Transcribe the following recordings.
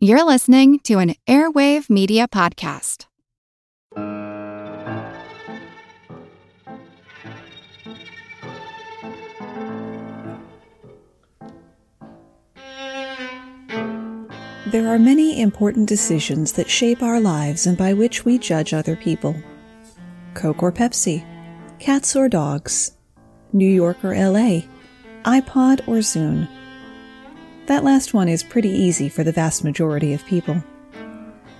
You're listening to an Airwave Media Podcast. There are many important decisions that shape our lives and by which we judge other people. Coke or Pepsi, cats or dogs, New York or LA, iPod or Zune. That last one is pretty easy for the vast majority of people.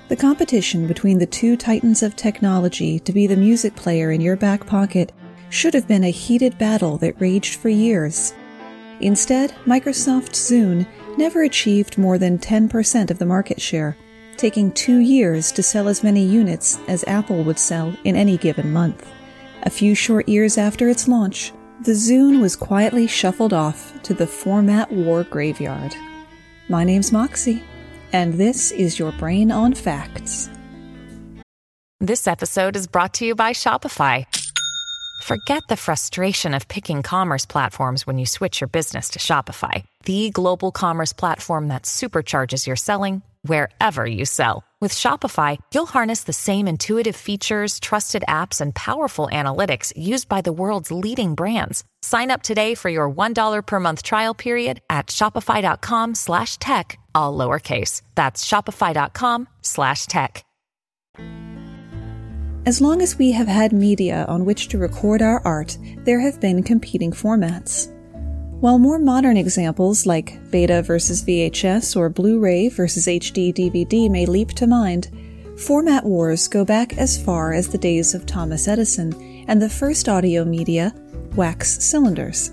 The competition between the two titans of technology to be the music player in your back pocket should have been a heated battle that raged for years. Instead, Microsoft Zune never achieved more than 10% of the market share, taking two years to sell as many units as Apple would sell in any given month. A few short years after its launch, the Zune was quietly shuffled off to the format war graveyard. My name's Moxie, and this is your Brain on Facts. This episode is brought to you by Shopify. Forget the frustration of picking commerce platforms when you switch your business to Shopify, the global commerce platform that supercharges your selling wherever you sell. With Shopify, you'll harness the same intuitive features, trusted apps, and powerful analytics used by the world's leading brands. Sign up today for your $1 per month trial period at shopify.com slash tech, all lowercase. That's shopify.com slash tech. As long as we have had media on which to record our art, there have been competing formats. While more modern examples like Beta versus VHS or Blu ray versus HD DVD may leap to mind, format wars go back as far as the days of Thomas Edison and the first audio media, wax cylinders.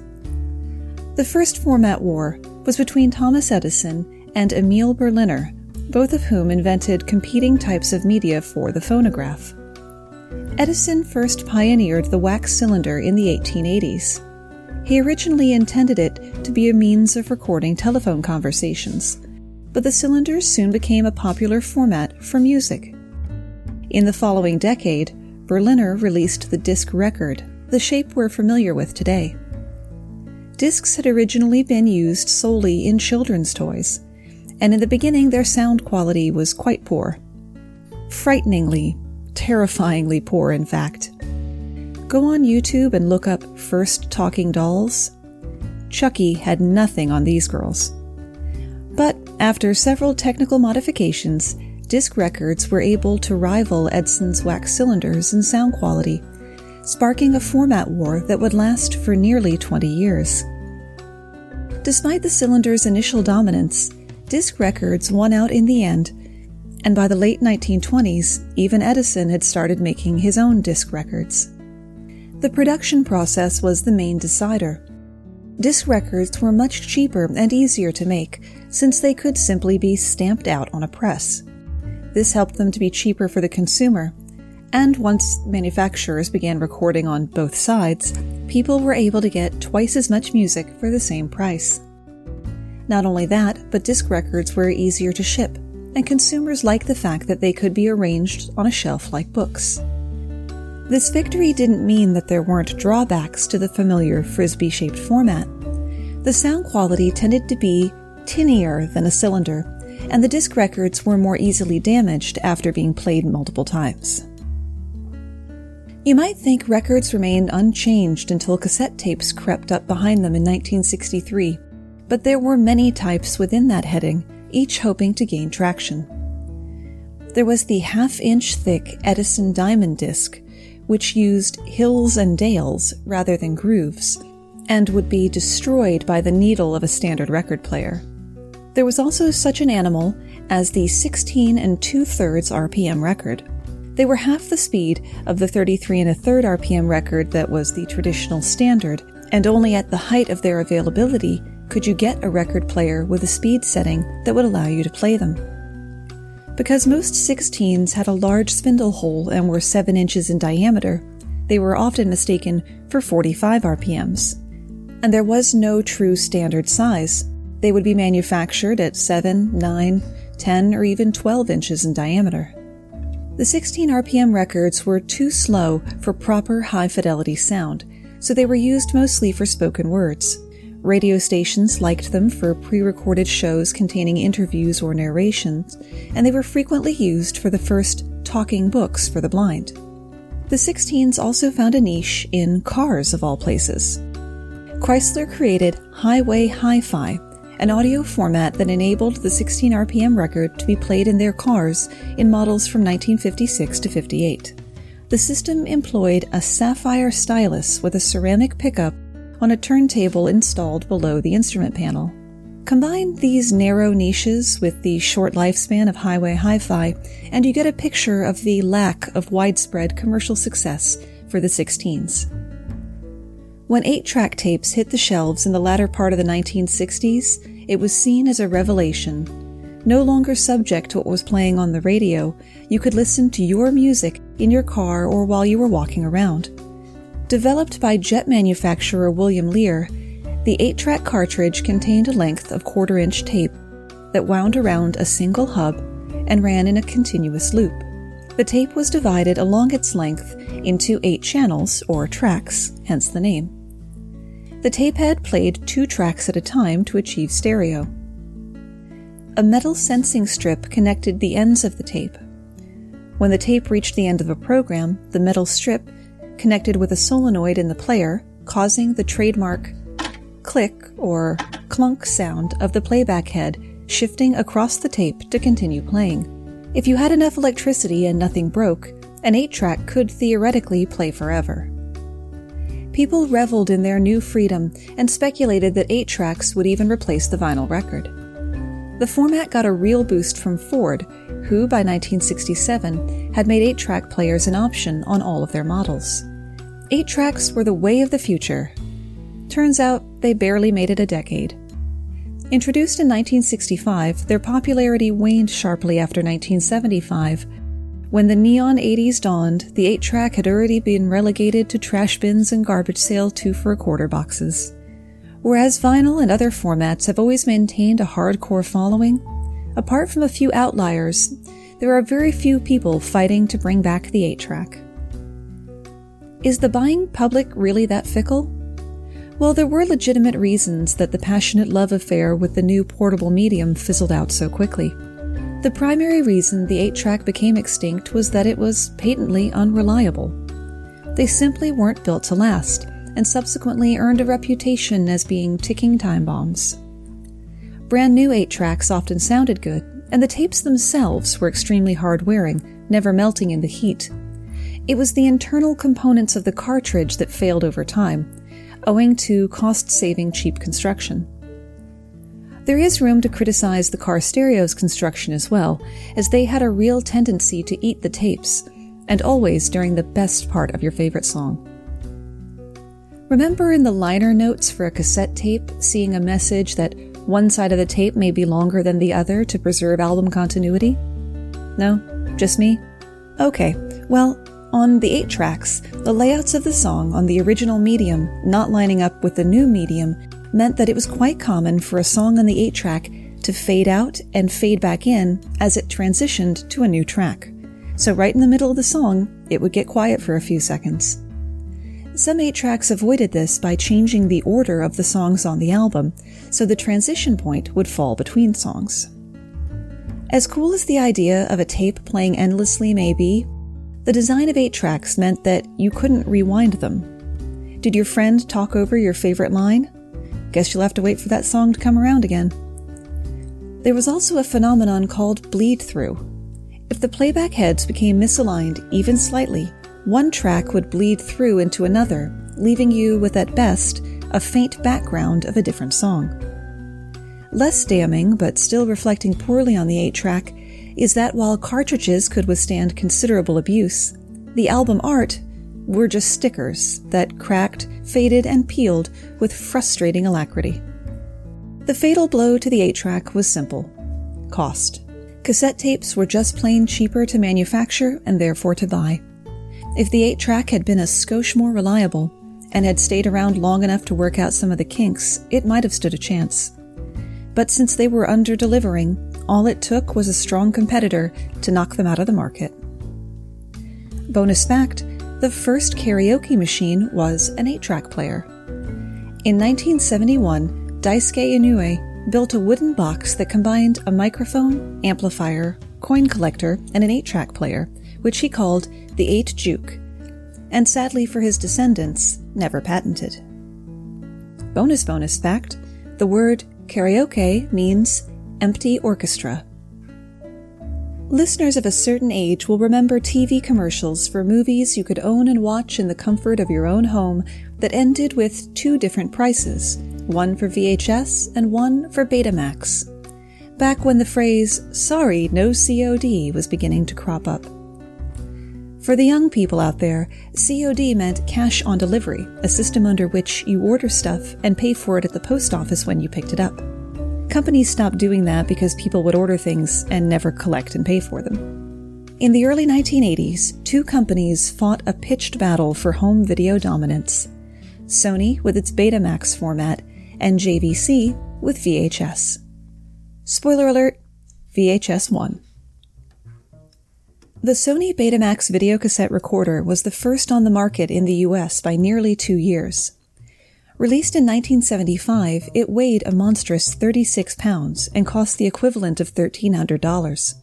The first format war was between Thomas Edison and Emil Berliner, both of whom invented competing types of media for the phonograph. Edison first pioneered the wax cylinder in the 1880s. He originally intended it to be a means of recording telephone conversations, but the cylinders soon became a popular format for music. In the following decade, Berliner released the disc record, the shape we're familiar with today. Discs had originally been used solely in children's toys, and in the beginning their sound quality was quite poor. Frighteningly, terrifyingly poor, in fact. Go on YouTube and look up First Talking Dolls. Chucky had nothing on these girls. But after several technical modifications, disc records were able to rival Edison's wax cylinders in sound quality, sparking a format war that would last for nearly 20 years. Despite the cylinder's initial dominance, disc records won out in the end, and by the late 1920s, even Edison had started making his own disc records. The production process was the main decider. Disc records were much cheaper and easier to make since they could simply be stamped out on a press. This helped them to be cheaper for the consumer, and once manufacturers began recording on both sides, people were able to get twice as much music for the same price. Not only that, but disc records were easier to ship, and consumers liked the fact that they could be arranged on a shelf like books. This victory didn't mean that there weren't drawbacks to the familiar frisbee shaped format. The sound quality tended to be tinnier than a cylinder, and the disc records were more easily damaged after being played multiple times. You might think records remained unchanged until cassette tapes crept up behind them in 1963, but there were many types within that heading, each hoping to gain traction. There was the half inch thick Edison Diamond disc, which used hills and dales rather than grooves, and would be destroyed by the needle of a standard record player. There was also such an animal as the 16 and 2 thirds RPM record. They were half the speed of the 33 and a third RPM record that was the traditional standard, and only at the height of their availability could you get a record player with a speed setting that would allow you to play them. Because most 16s had a large spindle hole and were 7 inches in diameter, they were often mistaken for 45 RPMs. And there was no true standard size. They would be manufactured at 7, 9, 10, or even 12 inches in diameter. The 16 RPM records were too slow for proper high fidelity sound, so they were used mostly for spoken words. Radio stations liked them for pre recorded shows containing interviews or narrations, and they were frequently used for the first talking books for the blind. The 16s also found a niche in cars, of all places. Chrysler created Highway Hi Fi, an audio format that enabled the 16 RPM record to be played in their cars in models from 1956 to 58. The system employed a sapphire stylus with a ceramic pickup on a turntable installed below the instrument panel. Combine these narrow niches with the short lifespan of highway hi fi, and you get a picture of the lack of widespread commercial success for the 16s. When 8 track tapes hit the shelves in the latter part of the 1960s, it was seen as a revelation. No longer subject to what was playing on the radio, you could listen to your music in your car or while you were walking around. Developed by jet manufacturer William Lear, the 8 track cartridge contained a length of quarter inch tape that wound around a single hub and ran in a continuous loop. The tape was divided along its length into eight channels, or tracks, hence the name. The tape head played two tracks at a time to achieve stereo. A metal sensing strip connected the ends of the tape. When the tape reached the end of a program, the metal strip connected with a solenoid in the player, causing the trademark click or clunk sound of the playback head shifting across the tape to continue playing. If you had enough electricity and nothing broke, an 8 track could theoretically play forever. People reveled in their new freedom and speculated that 8 tracks would even replace the vinyl record. The format got a real boost from Ford, who by 1967 had made 8 track players an option on all of their models. 8 tracks were the way of the future. Turns out they barely made it a decade. Introduced in 1965, their popularity waned sharply after 1975. When the neon 80s dawned, the 8 track had already been relegated to trash bins and garbage sale 2 for a quarter boxes. Whereas vinyl and other formats have always maintained a hardcore following, apart from a few outliers, there are very few people fighting to bring back the 8 track. Is the buying public really that fickle? Well, there were legitimate reasons that the passionate love affair with the new portable medium fizzled out so quickly. The primary reason the 8 track became extinct was that it was patently unreliable. They simply weren't built to last, and subsequently earned a reputation as being ticking time bombs. Brand new 8 tracks often sounded good, and the tapes themselves were extremely hard wearing, never melting in the heat. It was the internal components of the cartridge that failed over time, owing to cost saving cheap construction. There is room to criticize the car stereo's construction as well, as they had a real tendency to eat the tapes, and always during the best part of your favorite song. Remember in the liner notes for a cassette tape seeing a message that one side of the tape may be longer than the other to preserve album continuity? No? Just me? Okay, well, on the 8 tracks, the layouts of the song on the original medium not lining up with the new medium meant that it was quite common for a song on the 8 track to fade out and fade back in as it transitioned to a new track. So, right in the middle of the song, it would get quiet for a few seconds. Some 8 tracks avoided this by changing the order of the songs on the album, so the transition point would fall between songs. As cool as the idea of a tape playing endlessly may be, the design of 8 tracks meant that you couldn't rewind them. Did your friend talk over your favorite line? Guess you'll have to wait for that song to come around again. There was also a phenomenon called bleed through. If the playback heads became misaligned even slightly, one track would bleed through into another, leaving you with at best a faint background of a different song. Less damning, but still reflecting poorly on the 8 track, is that while cartridges could withstand considerable abuse, the album art were just stickers that cracked, faded, and peeled with frustrating alacrity. The fatal blow to the 8 track was simple cost. Cassette tapes were just plain cheaper to manufacture and therefore to buy. If the 8 track had been a skosh more reliable and had stayed around long enough to work out some of the kinks, it might have stood a chance. But since they were under delivering, all it took was a strong competitor to knock them out of the market. Bonus fact the first karaoke machine was an 8 track player. In 1971, Daisuke Inoue built a wooden box that combined a microphone, amplifier, coin collector, and an 8 track player, which he called the 8 Juke, and sadly for his descendants, never patented. Bonus bonus fact the word karaoke means empty orchestra. Listeners of a certain age will remember TV commercials for movies you could own and watch in the comfort of your own home that ended with two different prices, one for VHS and one for Betamax. Back when the phrase, sorry, no COD was beginning to crop up. For the young people out there, COD meant cash on delivery, a system under which you order stuff and pay for it at the post office when you picked it up. Companies stopped doing that because people would order things and never collect and pay for them. In the early 1980s, two companies fought a pitched battle for home video dominance Sony with its Betamax format, and JVC with VHS. Spoiler alert VHS won. The Sony Betamax videocassette recorder was the first on the market in the US by nearly two years. Released in 1975, it weighed a monstrous 36 pounds and cost the equivalent of $1,300.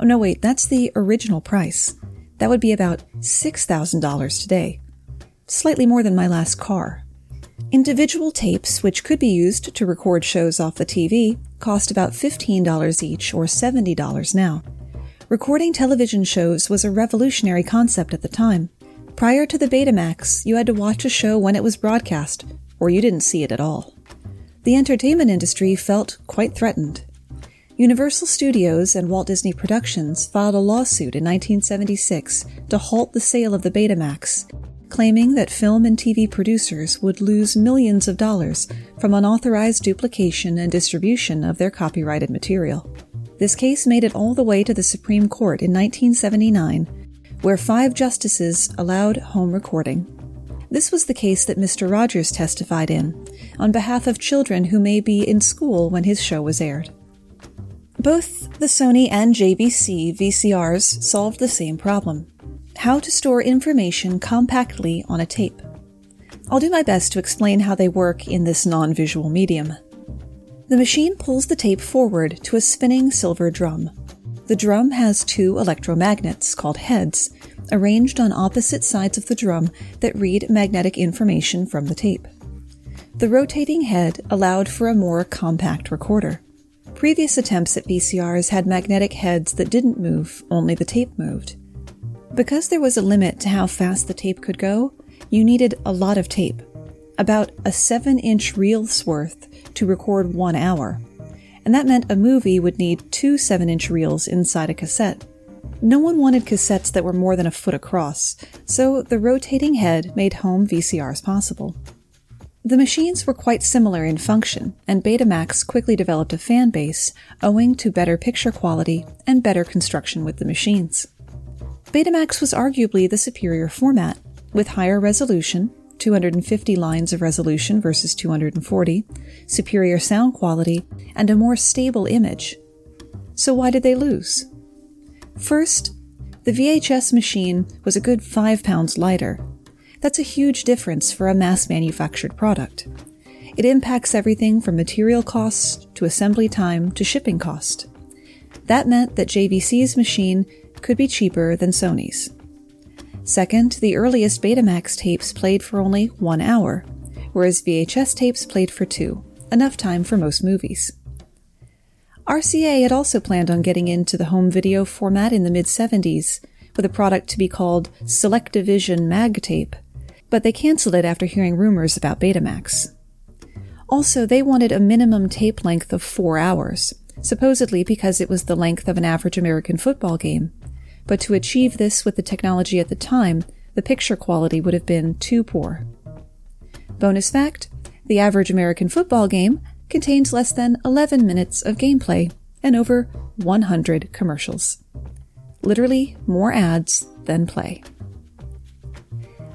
Oh no, wait, that's the original price. That would be about $6,000 today. Slightly more than my last car. Individual tapes, which could be used to record shows off the TV, cost about $15 each or $70 now. Recording television shows was a revolutionary concept at the time. Prior to the Betamax, you had to watch a show when it was broadcast, or you didn't see it at all. The entertainment industry felt quite threatened. Universal Studios and Walt Disney Productions filed a lawsuit in 1976 to halt the sale of the Betamax, claiming that film and TV producers would lose millions of dollars from unauthorized duplication and distribution of their copyrighted material. This case made it all the way to the Supreme Court in 1979, where five justices allowed home recording. This was the case that Mr. Rogers testified in, on behalf of children who may be in school when his show was aired. Both the Sony and JVC VCRs solved the same problem how to store information compactly on a tape. I'll do my best to explain how they work in this non visual medium. The machine pulls the tape forward to a spinning silver drum. The drum has two electromagnets, called heads, arranged on opposite sides of the drum that read magnetic information from the tape. The rotating head allowed for a more compact recorder. Previous attempts at VCRs had magnetic heads that didn't move, only the tape moved. Because there was a limit to how fast the tape could go, you needed a lot of tape, about a 7 inch reel's worth to record one hour. And that meant a movie would need two 7 inch reels inside a cassette. No one wanted cassettes that were more than a foot across, so the rotating head made home VCRs possible. The machines were quite similar in function, and Betamax quickly developed a fan base owing to better picture quality and better construction with the machines. Betamax was arguably the superior format, with higher resolution, 250 lines of resolution versus 240, superior sound quality, and a more stable image. So why did they lose? First, the VHS machine was a good 5 pounds lighter. That's a huge difference for a mass manufactured product. It impacts everything from material costs to assembly time to shipping cost. That meant that JVC's machine could be cheaper than Sony's. Second, the earliest Betamax tapes played for only one hour, whereas VHS tapes played for two, enough time for most movies. RCA had also planned on getting into the home video format in the mid 70s with a product to be called SelectaVision Mag Tape, but they canceled it after hearing rumors about Betamax. Also, they wanted a minimum tape length of four hours, supposedly because it was the length of an average American football game. But to achieve this with the technology at the time, the picture quality would have been too poor. Bonus fact the average American football game contains less than 11 minutes of gameplay and over 100 commercials. Literally more ads than play.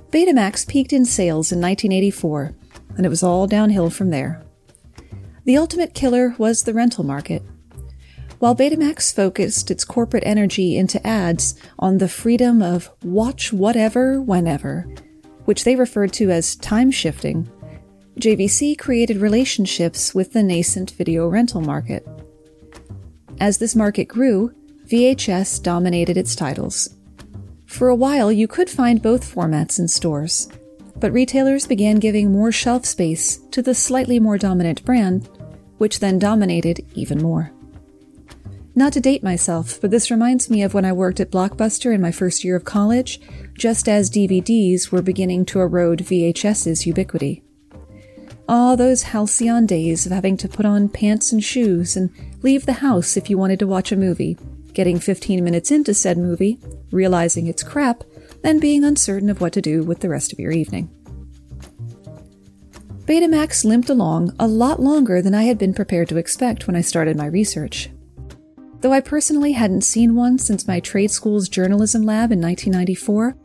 Betamax peaked in sales in 1984, and it was all downhill from there. The ultimate killer was the rental market. While Betamax focused its corporate energy into ads on the freedom of watch whatever, whenever, which they referred to as time shifting, JVC created relationships with the nascent video rental market. As this market grew, VHS dominated its titles. For a while, you could find both formats in stores, but retailers began giving more shelf space to the slightly more dominant brand, which then dominated even more. Not to date myself, but this reminds me of when I worked at Blockbuster in my first year of college, just as DVDs were beginning to erode VHS's ubiquity. Ah, those halcyon days of having to put on pants and shoes and leave the house if you wanted to watch a movie, getting 15 minutes into said movie, realizing it's crap, then being uncertain of what to do with the rest of your evening. Betamax limped along a lot longer than I had been prepared to expect when I started my research. Though I personally hadn't seen one since my trade school's journalism lab in 1994,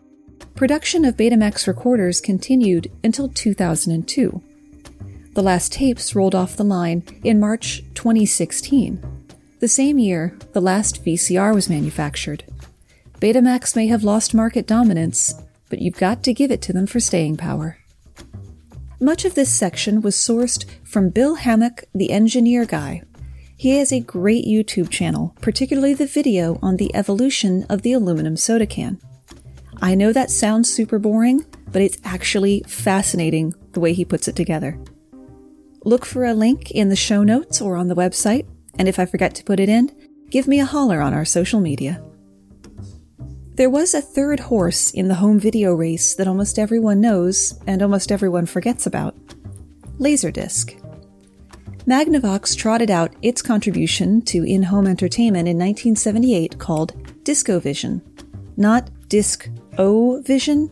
production of Betamax recorders continued until 2002. The last tapes rolled off the line in March 2016. The same year, the last VCR was manufactured. Betamax may have lost market dominance, but you've got to give it to them for staying power. Much of this section was sourced from Bill Hammack, the engineer guy, he has a great YouTube channel, particularly the video on the evolution of the aluminum soda can. I know that sounds super boring, but it's actually fascinating the way he puts it together. Look for a link in the show notes or on the website, and if I forget to put it in, give me a holler on our social media. There was a third horse in the home video race that almost everyone knows and almost everyone forgets about Laserdisc. Magnavox trotted out its contribution to in home entertainment in 1978 called DiscoVision. Not Disc O Vision,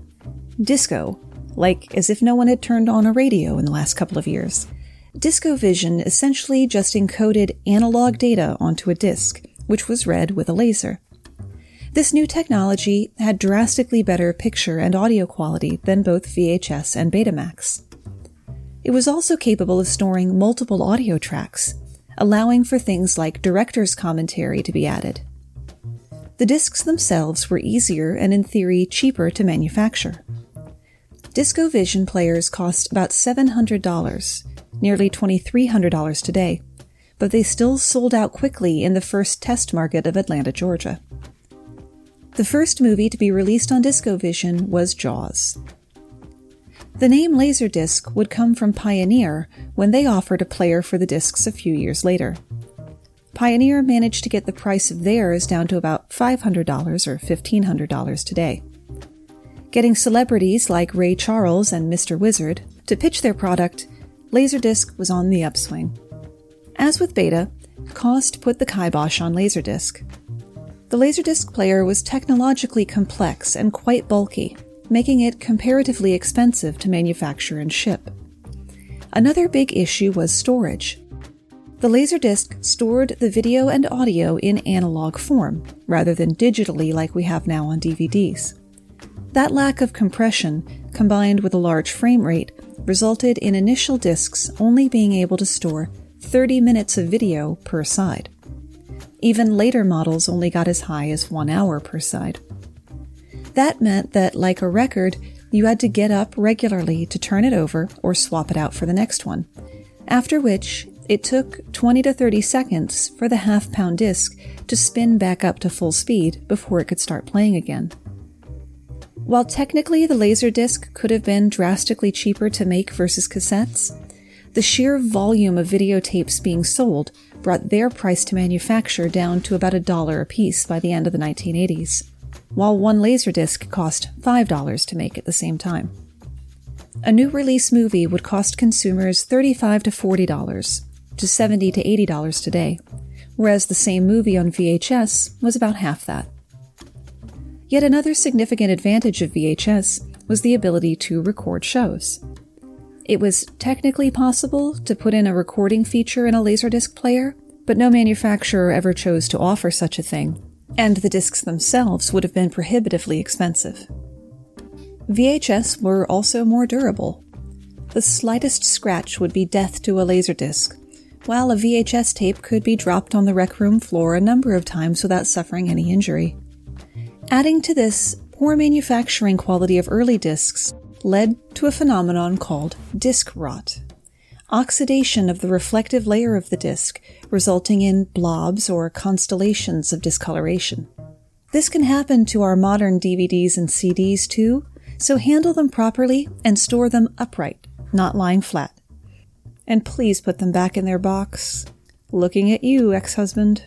Disco, like as if no one had turned on a radio in the last couple of years. DiscoVision essentially just encoded analog data onto a disc, which was read with a laser. This new technology had drastically better picture and audio quality than both VHS and Betamax. It was also capable of storing multiple audio tracks, allowing for things like director's commentary to be added. The discs themselves were easier and, in theory, cheaper to manufacture. DiscoVision players cost about $700, nearly $2,300 today, but they still sold out quickly in the first test market of Atlanta, Georgia. The first movie to be released on DiscoVision was Jaws. The name Laserdisc would come from Pioneer when they offered a player for the discs a few years later. Pioneer managed to get the price of theirs down to about $500 or $1,500 today. Getting celebrities like Ray Charles and Mr. Wizard to pitch their product, Laserdisc was on the upswing. As with Beta, cost put the kibosh on Laserdisc. The Laserdisc player was technologically complex and quite bulky, making it comparatively expensive to manufacture and ship. Another big issue was storage. The Laserdisc stored the video and audio in analog form, rather than digitally like we have now on DVDs. That lack of compression, combined with a large frame rate, resulted in initial discs only being able to store 30 minutes of video per side. Even later models only got as high as one hour per side. That meant that, like a record, you had to get up regularly to turn it over or swap it out for the next one. After which, it took 20 to 30 seconds for the half pound disc to spin back up to full speed before it could start playing again. While technically the Laserdisc could have been drastically cheaper to make versus cassettes, the sheer volume of videotapes being sold brought their price to manufacture down to about a dollar a piece by the end of the 1980s while one Laserdisc cost $5 to make at the same time. A new release movie would cost consumers 35 to $40 to 70 to $80 today, whereas the same movie on VHS was about half that. Yet another significant advantage of VHS was the ability to record shows. It was technically possible to put in a recording feature in a Laserdisc player, but no manufacturer ever chose to offer such a thing, and the discs themselves would have been prohibitively expensive. VHS were also more durable. The slightest scratch would be death to a laserdisc, while a VHS tape could be dropped on the rec room floor a number of times without suffering any injury. Adding to this, poor manufacturing quality of early discs led to a phenomenon called disc rot. oxidation of the reflective layer of the disc, resulting in blobs or constellations of discoloration. This can happen to our modern DVDs and CDs too, so handle them properly and store them upright, not lying flat. And please put them back in their box. Looking at you, ex husband.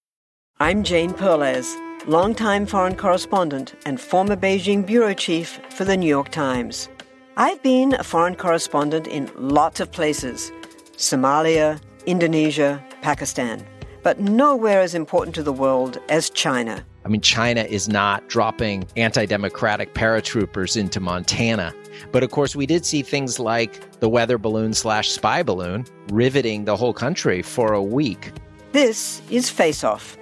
I'm Jane Perlez, longtime foreign correspondent and former Beijing bureau chief for the New York Times. I've been a foreign correspondent in lots of places Somalia, Indonesia, Pakistan, but nowhere as important to the world as China. I mean, China is not dropping anti democratic paratroopers into Montana. But of course, we did see things like the weather balloon slash spy balloon riveting the whole country for a week. This is Face Off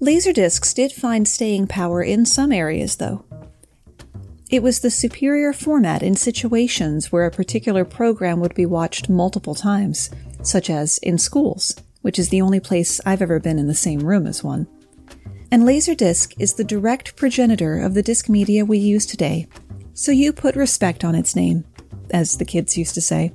Laserdiscs did find staying power in some areas, though. It was the superior format in situations where a particular program would be watched multiple times, such as in schools, which is the only place I've ever been in the same room as one. And Laserdisc is the direct progenitor of the disc media we use today, so you put respect on its name, as the kids used to say.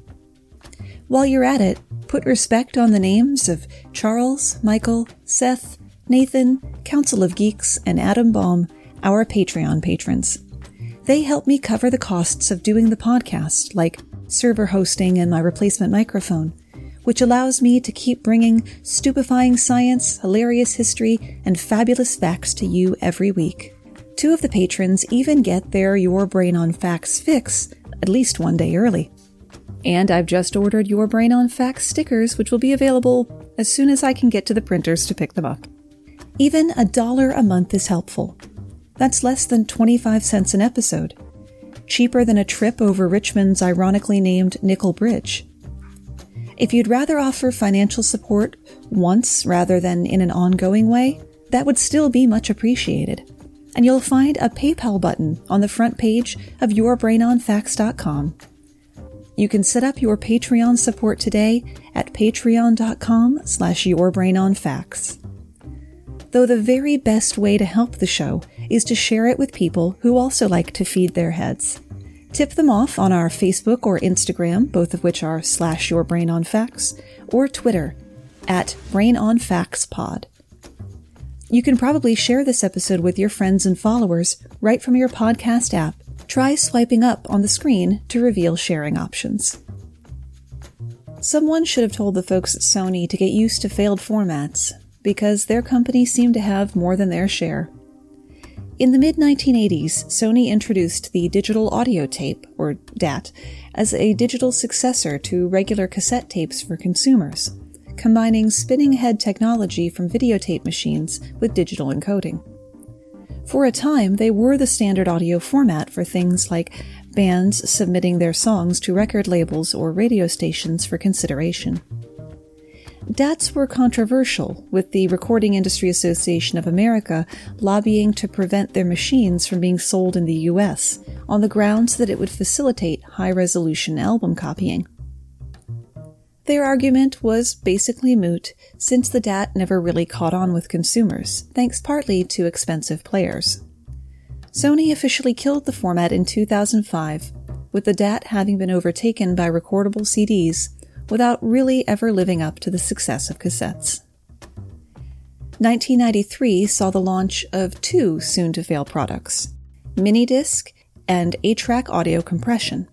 While you're at it, put respect on the names of Charles, Michael, Seth, Nathan, Council of Geeks, and Adam Baum, our Patreon patrons. They help me cover the costs of doing the podcast, like server hosting and my replacement microphone, which allows me to keep bringing stupefying science, hilarious history, and fabulous facts to you every week. Two of the patrons even get their Your Brain on Facts fix at least one day early. And I've just ordered Your Brain on Facts stickers, which will be available as soon as I can get to the printers to pick them up. Even a dollar a month is helpful. That's less than 25 cents an episode. Cheaper than a trip over Richmond's ironically named Nickel Bridge. If you'd rather offer financial support once rather than in an ongoing way, that would still be much appreciated. And you'll find a PayPal button on the front page of yourbrainonfacts.com. You can set up your Patreon support today at patreon.com slash yourbrainonfacts though the very best way to help the show is to share it with people who also like to feed their heads. Tip them off on our Facebook or Instagram, both of which are slash your brain on facts, or Twitter at brain on facts pod. You can probably share this episode with your friends and followers right from your podcast app. Try swiping up on the screen to reveal sharing options. Someone should have told the folks at Sony to get used to failed formats, because their company seemed to have more than their share. In the mid 1980s, Sony introduced the digital audio tape, or DAT, as a digital successor to regular cassette tapes for consumers, combining spinning head technology from videotape machines with digital encoding. For a time, they were the standard audio format for things like bands submitting their songs to record labels or radio stations for consideration. DATs were controversial, with the Recording Industry Association of America lobbying to prevent their machines from being sold in the US on the grounds that it would facilitate high resolution album copying. Their argument was basically moot since the DAT never really caught on with consumers, thanks partly to expensive players. Sony officially killed the format in 2005, with the DAT having been overtaken by recordable CDs without really ever living up to the success of cassettes. 1993 saw the launch of two soon to fail products Minidisc and ATRAC audio compression.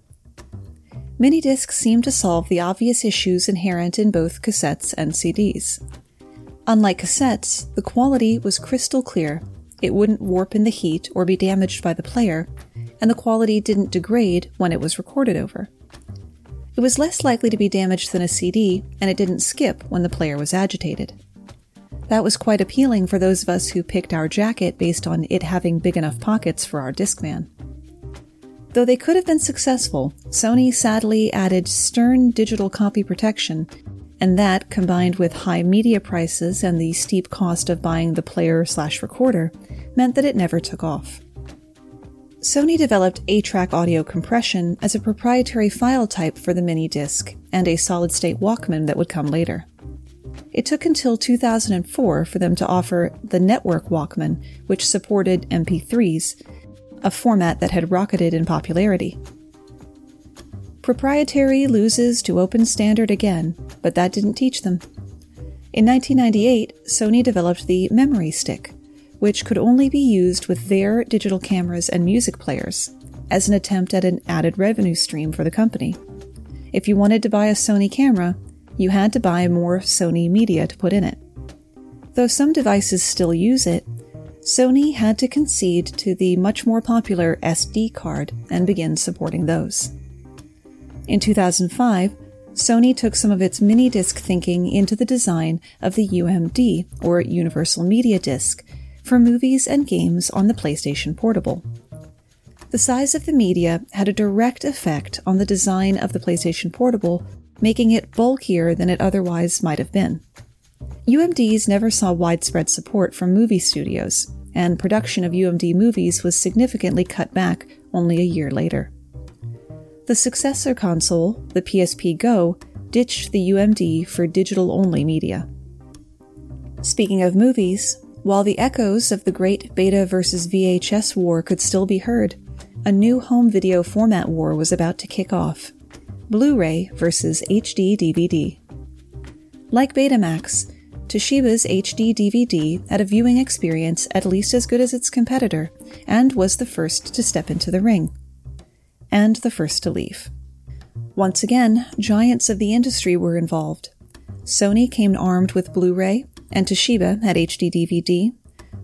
Minidiscs seemed to solve the obvious issues inherent in both cassettes and CDs. Unlike cassettes, the quality was crystal clear. It wouldn't warp in the heat or be damaged by the player, and the quality didn't degrade when it was recorded over. It was less likely to be damaged than a CD, and it didn't skip when the player was agitated. That was quite appealing for those of us who picked our jacket based on it having big enough pockets for our Discman. Though they could have been successful, Sony sadly added stern digital copy protection, and that, combined with high media prices and the steep cost of buying the player slash recorder, meant that it never took off. Sony developed ATRAC audio compression as a proprietary file type for the mini disc and a solid-state Walkman that would come later. It took until 2004 for them to offer the Network Walkman, which supported MP3s, a format that had rocketed in popularity. Proprietary loses to open standard again, but that didn't teach them. In 1998, Sony developed the Memory Stick, which could only be used with their digital cameras and music players, as an attempt at an added revenue stream for the company. If you wanted to buy a Sony camera, you had to buy more Sony media to put in it. Though some devices still use it, Sony had to concede to the much more popular SD card and begin supporting those. In 2005, Sony took some of its mini disc thinking into the design of the UMD, or Universal Media Disc, for movies and games on the PlayStation Portable. The size of the media had a direct effect on the design of the PlayStation Portable making it bulkier than it otherwise might have been. UMDs never saw widespread support from movie studios, and production of UMD movies was significantly cut back only a year later. The successor console, the PSP Go, ditched the UMD for digital only media. Speaking of movies, while the echoes of the great Beta versus VHS war could still be heard, a new home video format war was about to kick off. Blu ray versus HD DVD. Like Betamax, Toshiba's HD DVD had a viewing experience at least as good as its competitor and was the first to step into the ring. And the first to leave. Once again, giants of the industry were involved. Sony came armed with Blu ray, and Toshiba had HD DVD,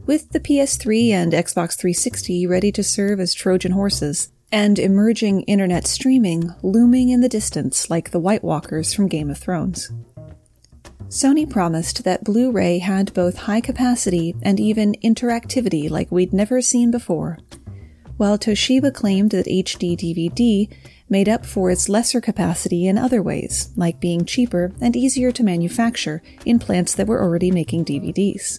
with the PS3 and Xbox 360 ready to serve as Trojan horses and emerging internet streaming looming in the distance like the White Walkers from Game of Thrones. Sony promised that Blu ray had both high capacity and even interactivity like we'd never seen before, while Toshiba claimed that HD DVD made up for its lesser capacity in other ways, like being cheaper and easier to manufacture in plants that were already making DVDs.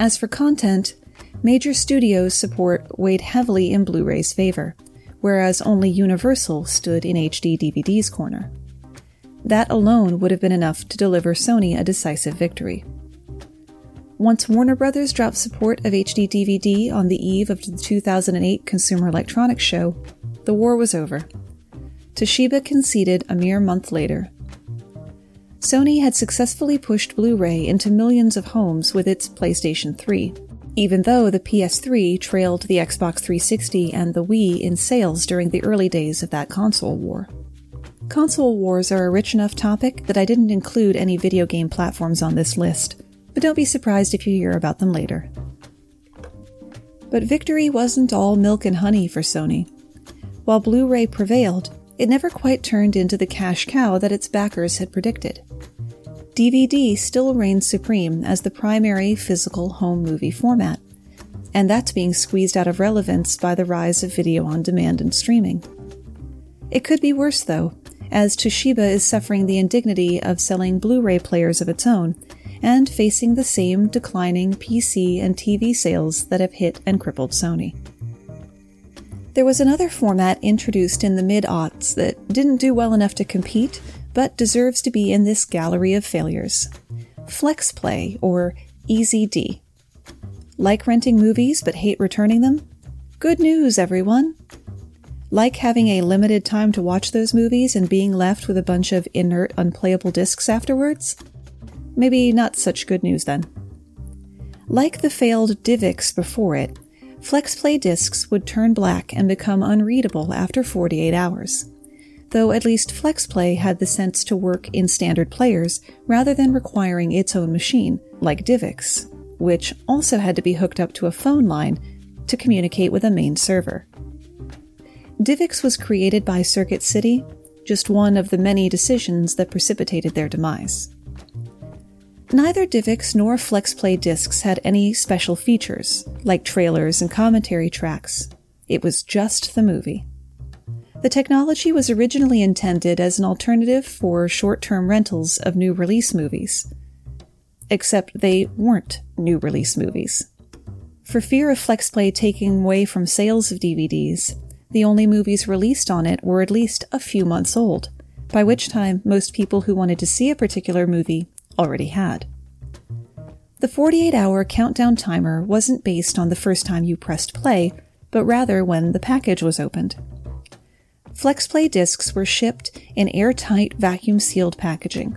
As for content, major studios' support weighed heavily in Blu ray's favor, whereas only Universal stood in HD DVD's corner. That alone would have been enough to deliver Sony a decisive victory. Once Warner Brothers dropped support of HD DVD on the eve of the 2008 Consumer Electronics Show, the war was over. Toshiba conceded a mere month later. Sony had successfully pushed Blu ray into millions of homes with its PlayStation 3 even though the PS3 trailed the Xbox 360 and the Wii in sales during the early days of that console war. Console wars are a rich enough topic that I didn't include any video game platforms on this list, but don't be surprised if you hear about them later. But victory wasn't all milk and honey for Sony. While Blu ray prevailed, it never quite turned into the cash cow that its backers had predicted. DVD still reigns supreme as the primary physical home movie format, and that's being squeezed out of relevance by the rise of video on demand and streaming. It could be worse, though, as Toshiba is suffering the indignity of selling Blu ray players of its own and facing the same declining PC and TV sales that have hit and crippled Sony. There was another format introduced in the mid aughts that didn't do well enough to compete, but deserves to be in this gallery of failures. Flex Play, or EZD. Like renting movies but hate returning them? Good news, everyone! Like having a limited time to watch those movies and being left with a bunch of inert, unplayable discs afterwards? Maybe not such good news then. Like the failed DivX before it, FlexPlay discs would turn black and become unreadable after 48 hours. though at least FlexPlay had the sense to work in standard players rather than requiring its own machine, like DivX, which also had to be hooked up to a phone line to communicate with a main server. DivX was created by Circuit City, just one of the many decisions that precipitated their demise. Neither DivX nor FlexPlay discs had any special features, like trailers and commentary tracks. It was just the movie. The technology was originally intended as an alternative for short term rentals of new release movies. Except they weren't new release movies. For fear of FlexPlay taking away from sales of DVDs, the only movies released on it were at least a few months old, by which time most people who wanted to see a particular movie already had. The 48 hour countdown timer wasn't based on the first time you pressed play, but rather when the package was opened. FlexPlay discs were shipped in airtight vacuum sealed packaging.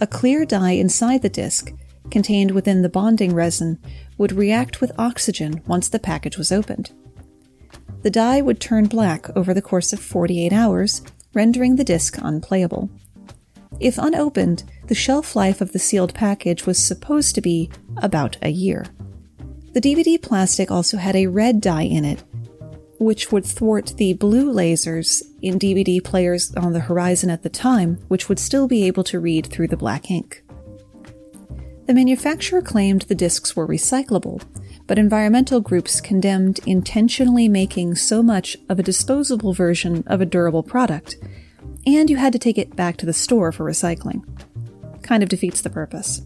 A clear dye inside the disc, contained within the bonding resin, would react with oxygen once the package was opened. The dye would turn black over the course of 48 hours, rendering the disc unplayable. If unopened, the shelf life of the sealed package was supposed to be about a year. The DVD plastic also had a red dye in it, which would thwart the blue lasers in DVD players on the horizon at the time, which would still be able to read through the black ink. The manufacturer claimed the discs were recyclable, but environmental groups condemned intentionally making so much of a disposable version of a durable product and you had to take it back to the store for recycling. Kind of defeats the purpose.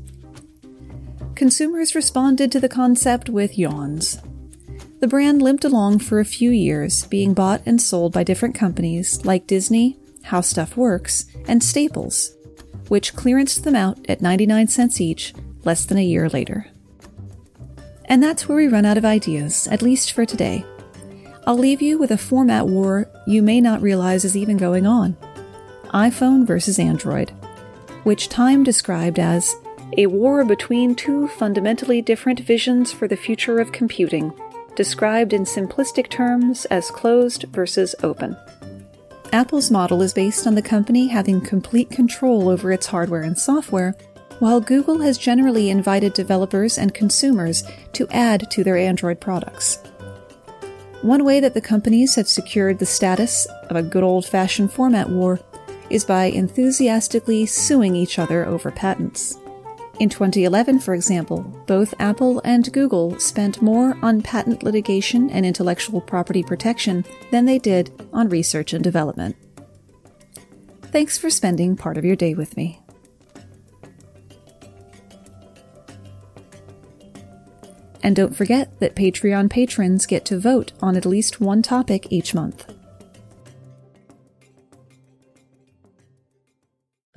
Consumers responded to the concept with yawns. The brand limped along for a few years, being bought and sold by different companies like Disney, How Stuff Works, and Staples, which clearanced them out at 99 cents each less than a year later. And that's where we run out of ideas, at least for today. I'll leave you with a format war you may not realize is even going on iPhone versus Android, which Time described as a war between two fundamentally different visions for the future of computing, described in simplistic terms as closed versus open. Apple's model is based on the company having complete control over its hardware and software, while Google has generally invited developers and consumers to add to their Android products. One way that the companies have secured the status of a good old fashioned format war is by enthusiastically suing each other over patents. In 2011, for example, both Apple and Google spent more on patent litigation and intellectual property protection than they did on research and development. Thanks for spending part of your day with me. And don't forget that Patreon patrons get to vote on at least one topic each month.